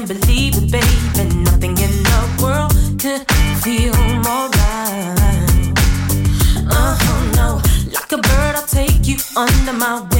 can believe it, baby. Nothing in the world could feel more right. Oh no, like a bird, I'll take you under my wing.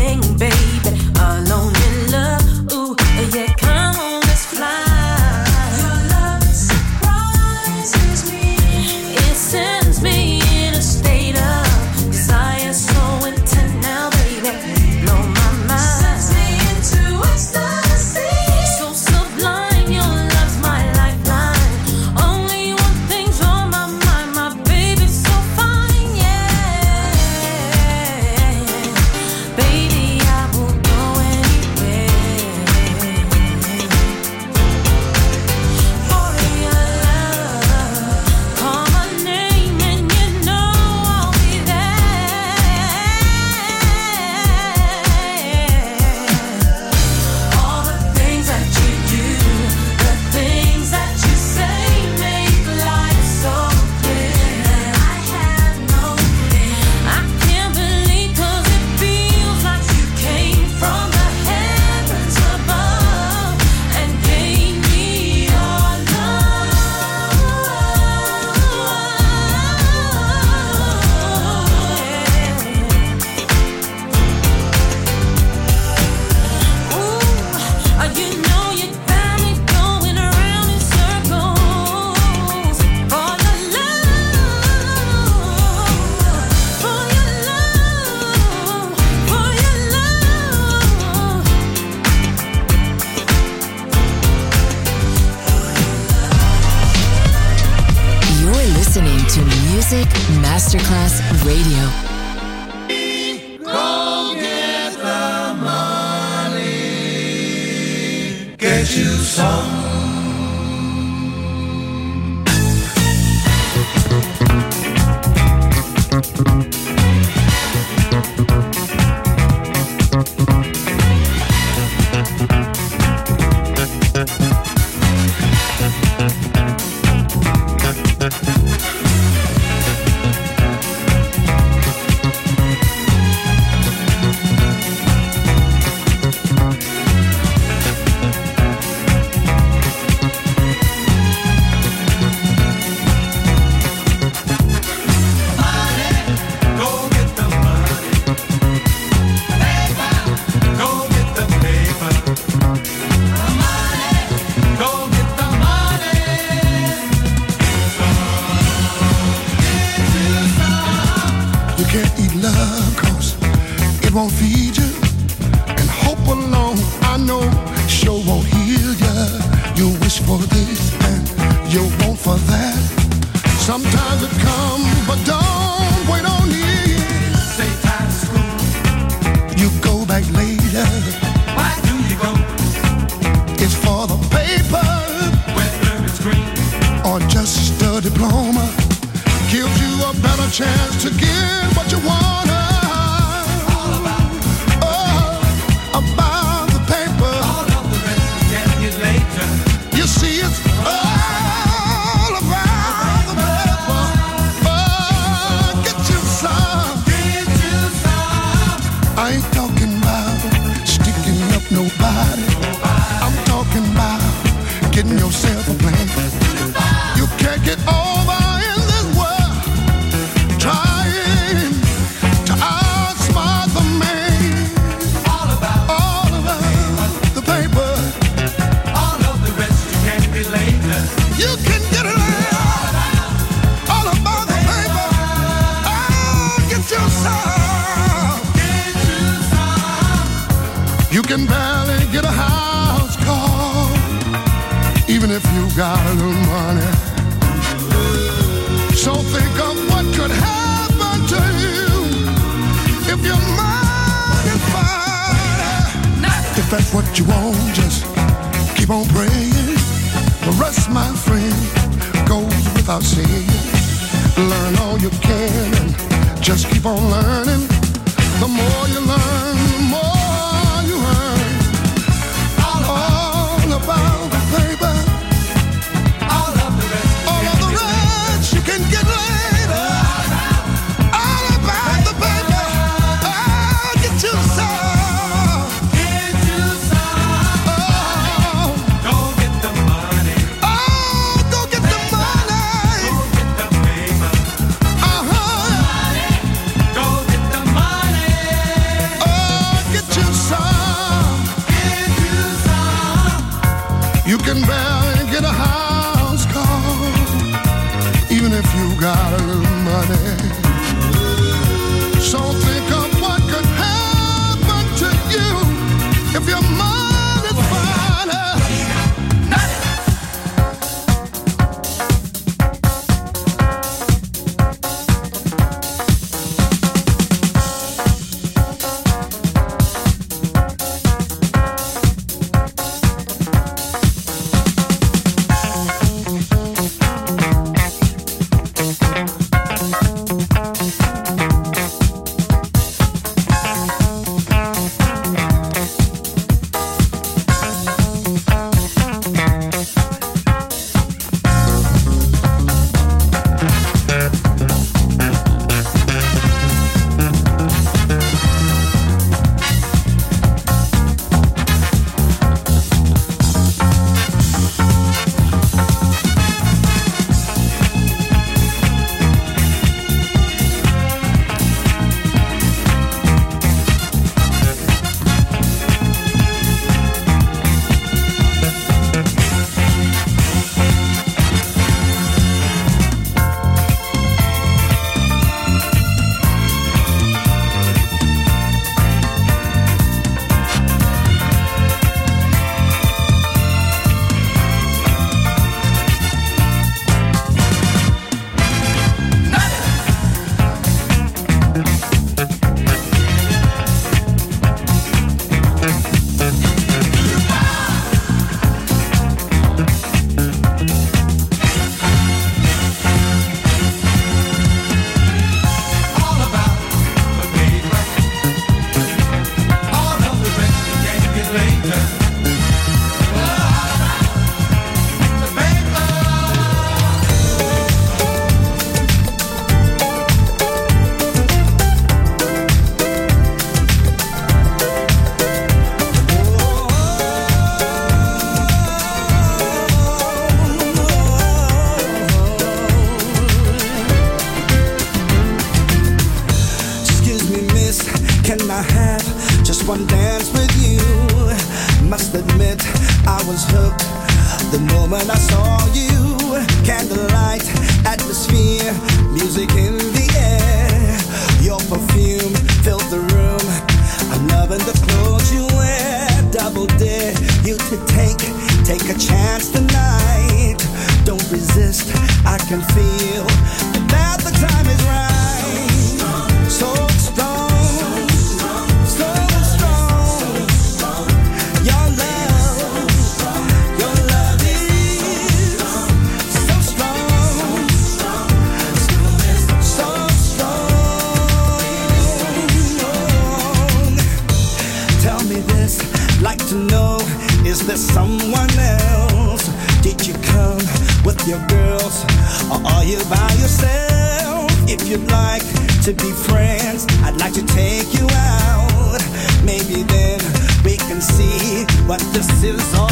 See what this is all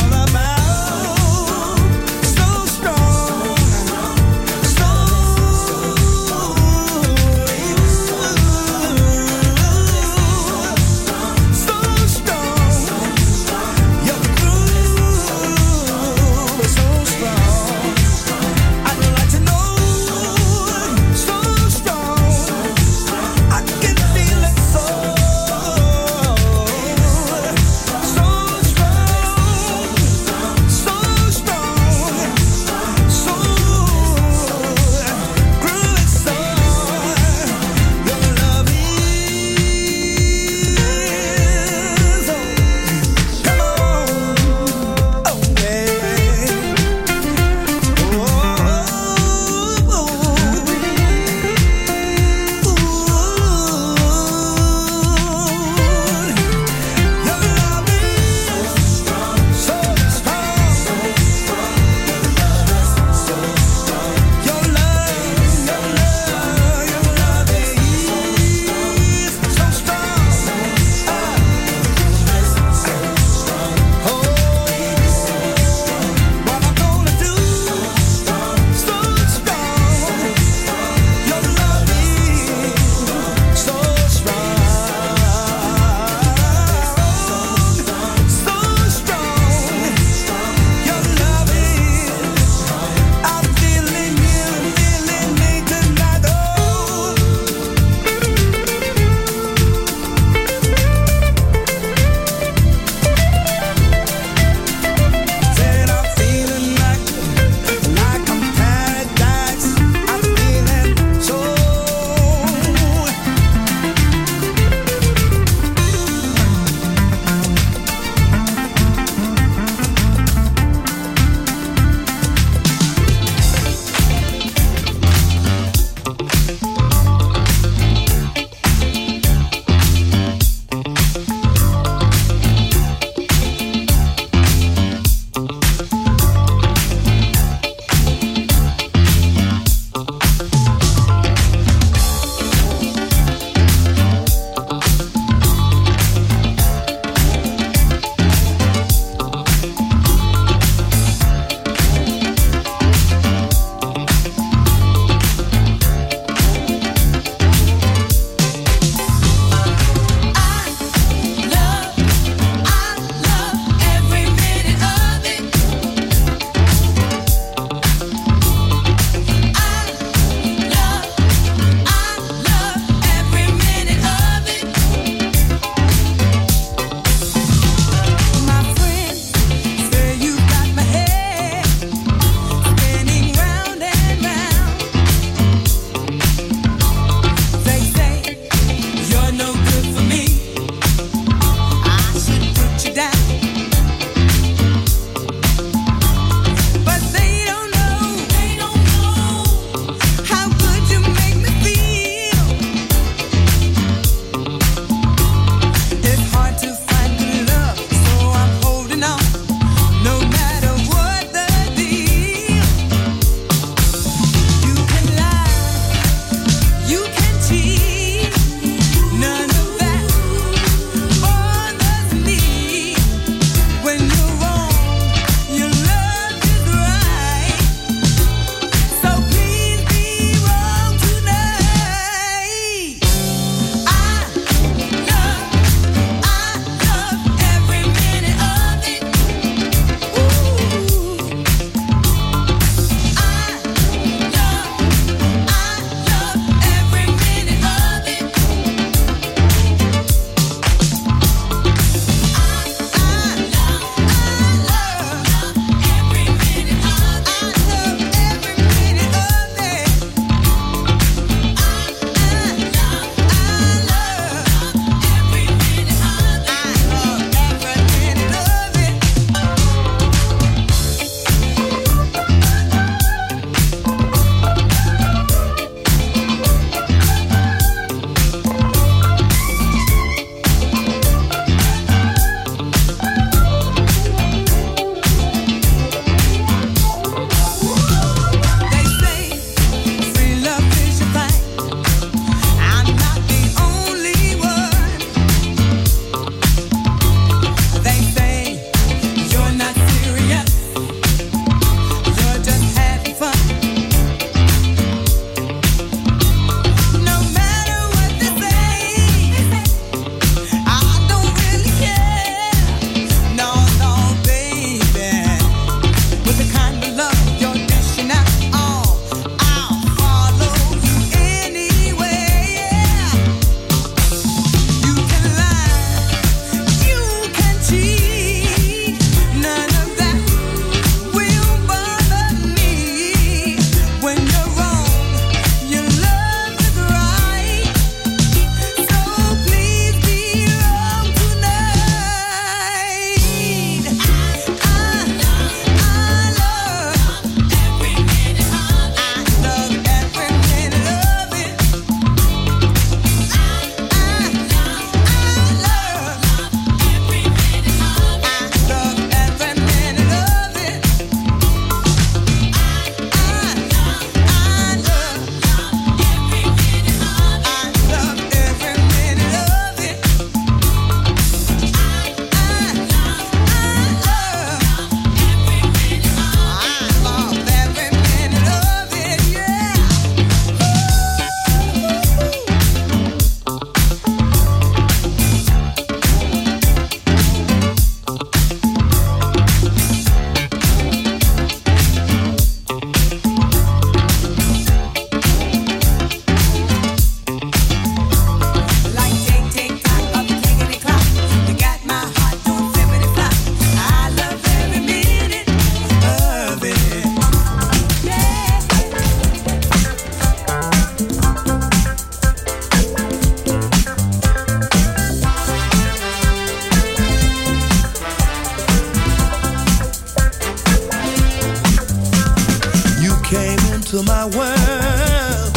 into my world.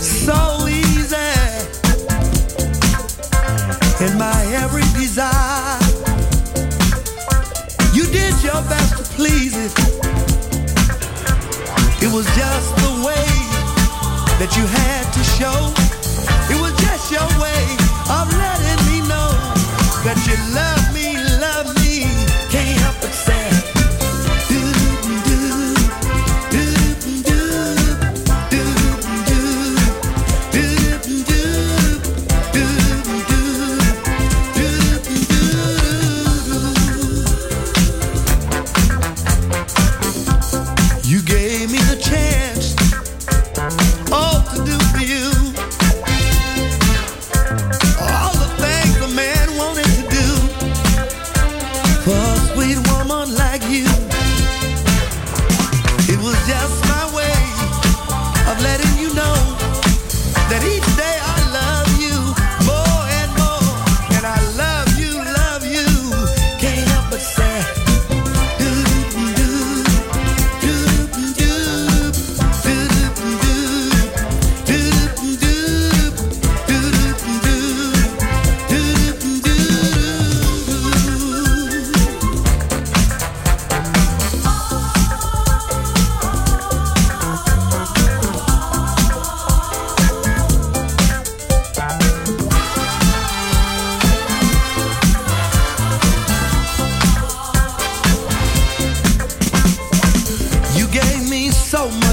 So easy. In my every desire. You did your best to please it. It was just the way that you had to show.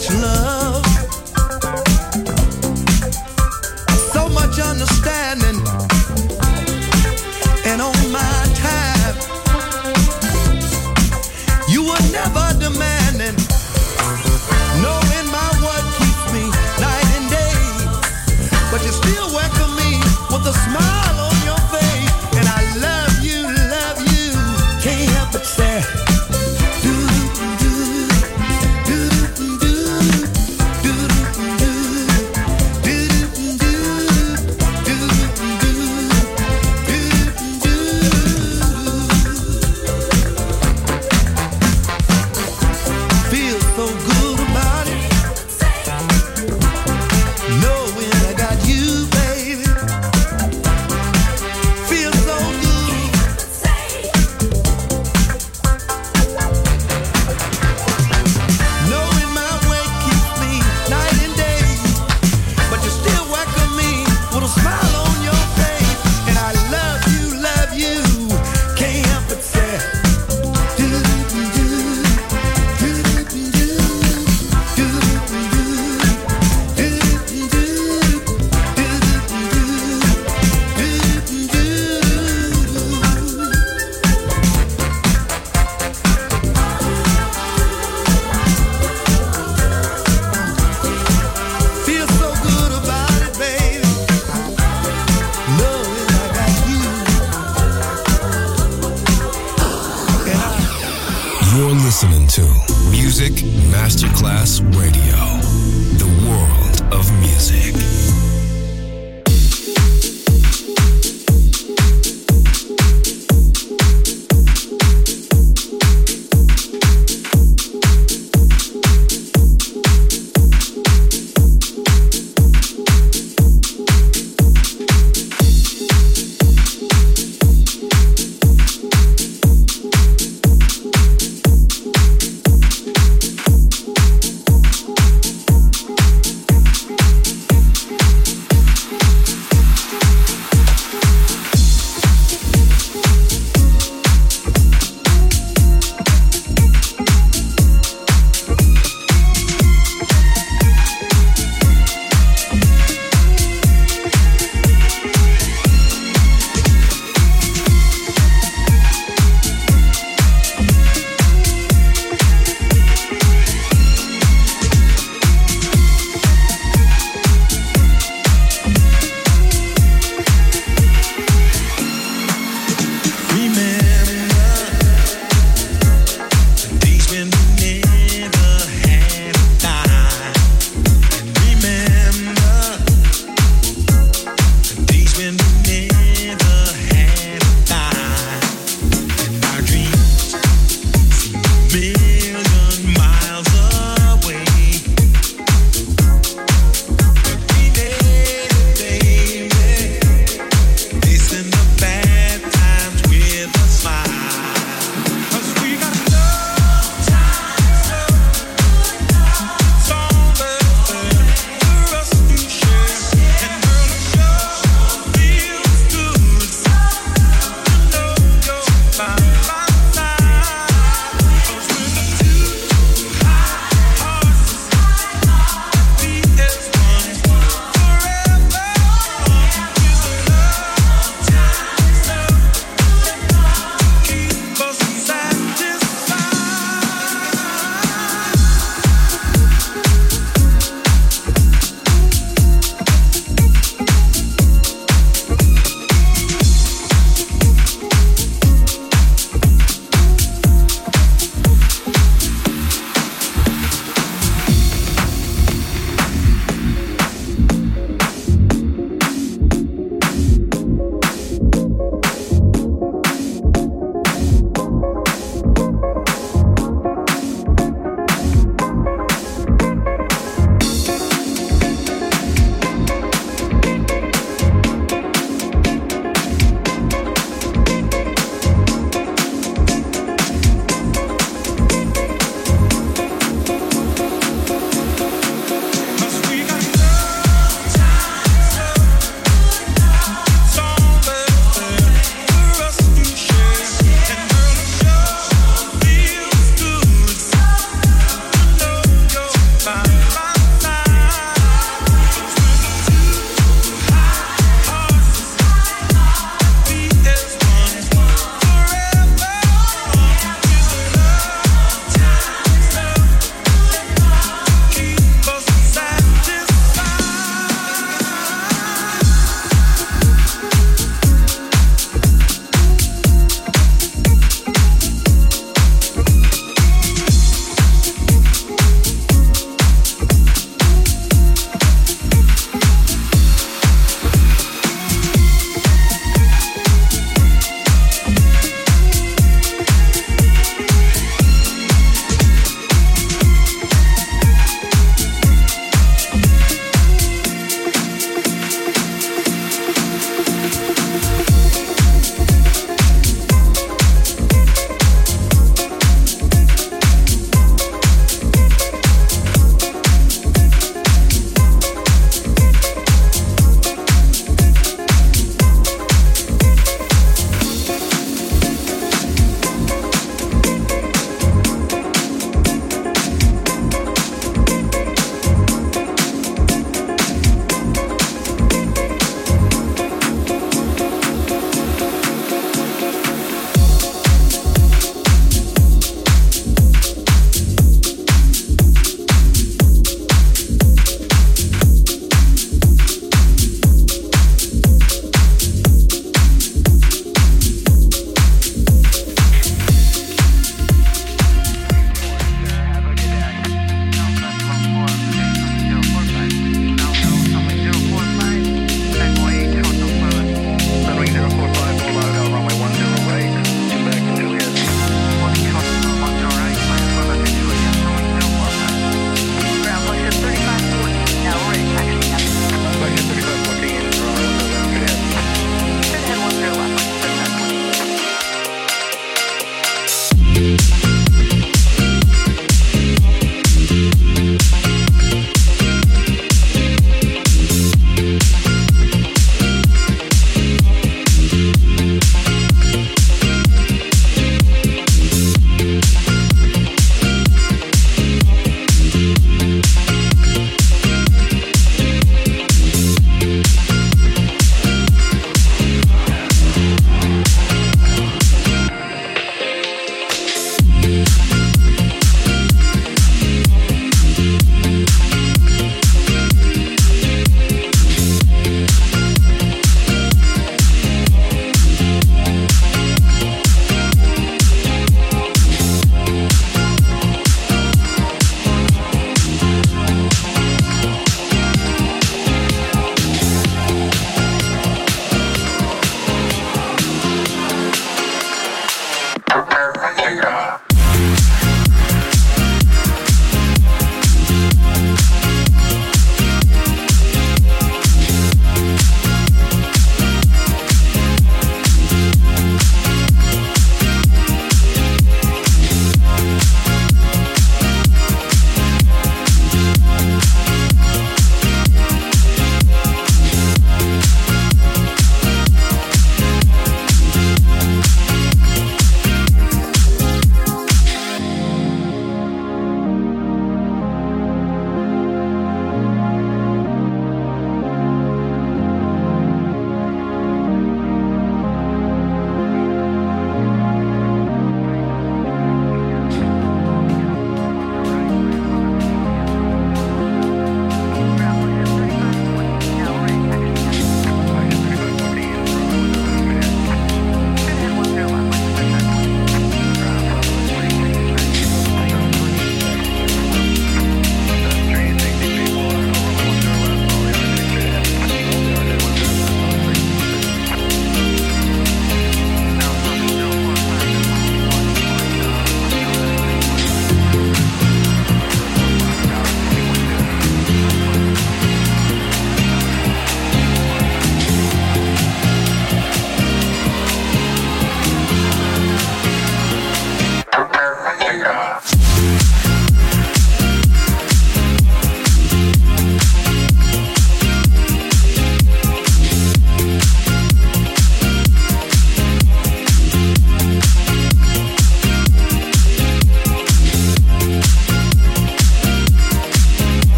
Much love,